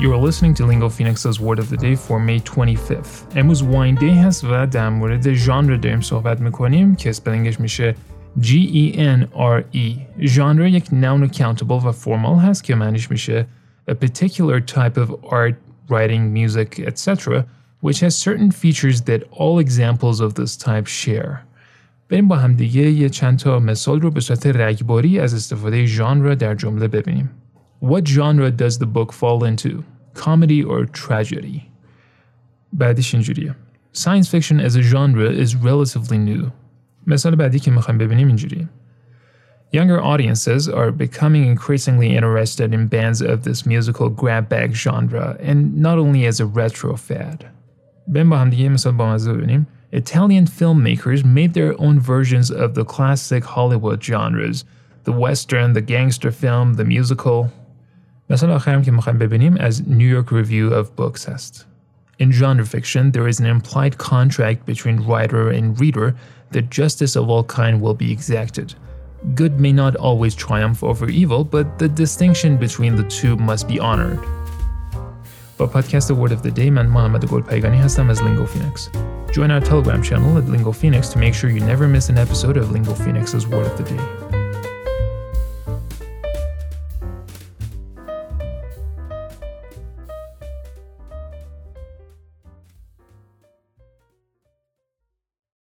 You are listening to Lingo Phoenix's Word of the Day for May 25th. امروز واین دی هست و در مورد ژانر داریم صحبت میکنیم که اسپلینگش میشه G-E-N-R-E. ژانر یک noun countable و formal هست که معنیش میشه a particular type of art, writing, music, etc. which has certain features that all examples of this type share. بریم با همدیگه یه چند تا مثال رو به صورت رگباری از استفاده ژانر در جمله ببینیم. What genre does the book fall into? Comedy or tragedy? بعدیش اینجوریه. Science fiction as a genre is relatively new. مثال بعدی که میخوایم ببینیم اینجوریه. Younger audiences are becoming increasingly interested in bands of this musical grab bag genre, and not only as a retro fad. بریم با هم دیگه مثال با مزه ببینیم. Italian filmmakers made their own versions of the classic Hollywood genres, the western, the gangster film, the musical. مثال آخرم که میخوایم ببینیم از New York Review of Books هست. In genre fiction, there is an implied contract between writer and reader that justice of all kind will be exacted. Good may not always triumph over evil, but the distinction between the two must be honored. با پادکست Word of the Day من محمد گلپایگانی هستم از Lingo Phoenix. Join our Telegram channel at Lingo Phoenix to make sure you never miss an episode of Lingo Phoenix's Word of the Day.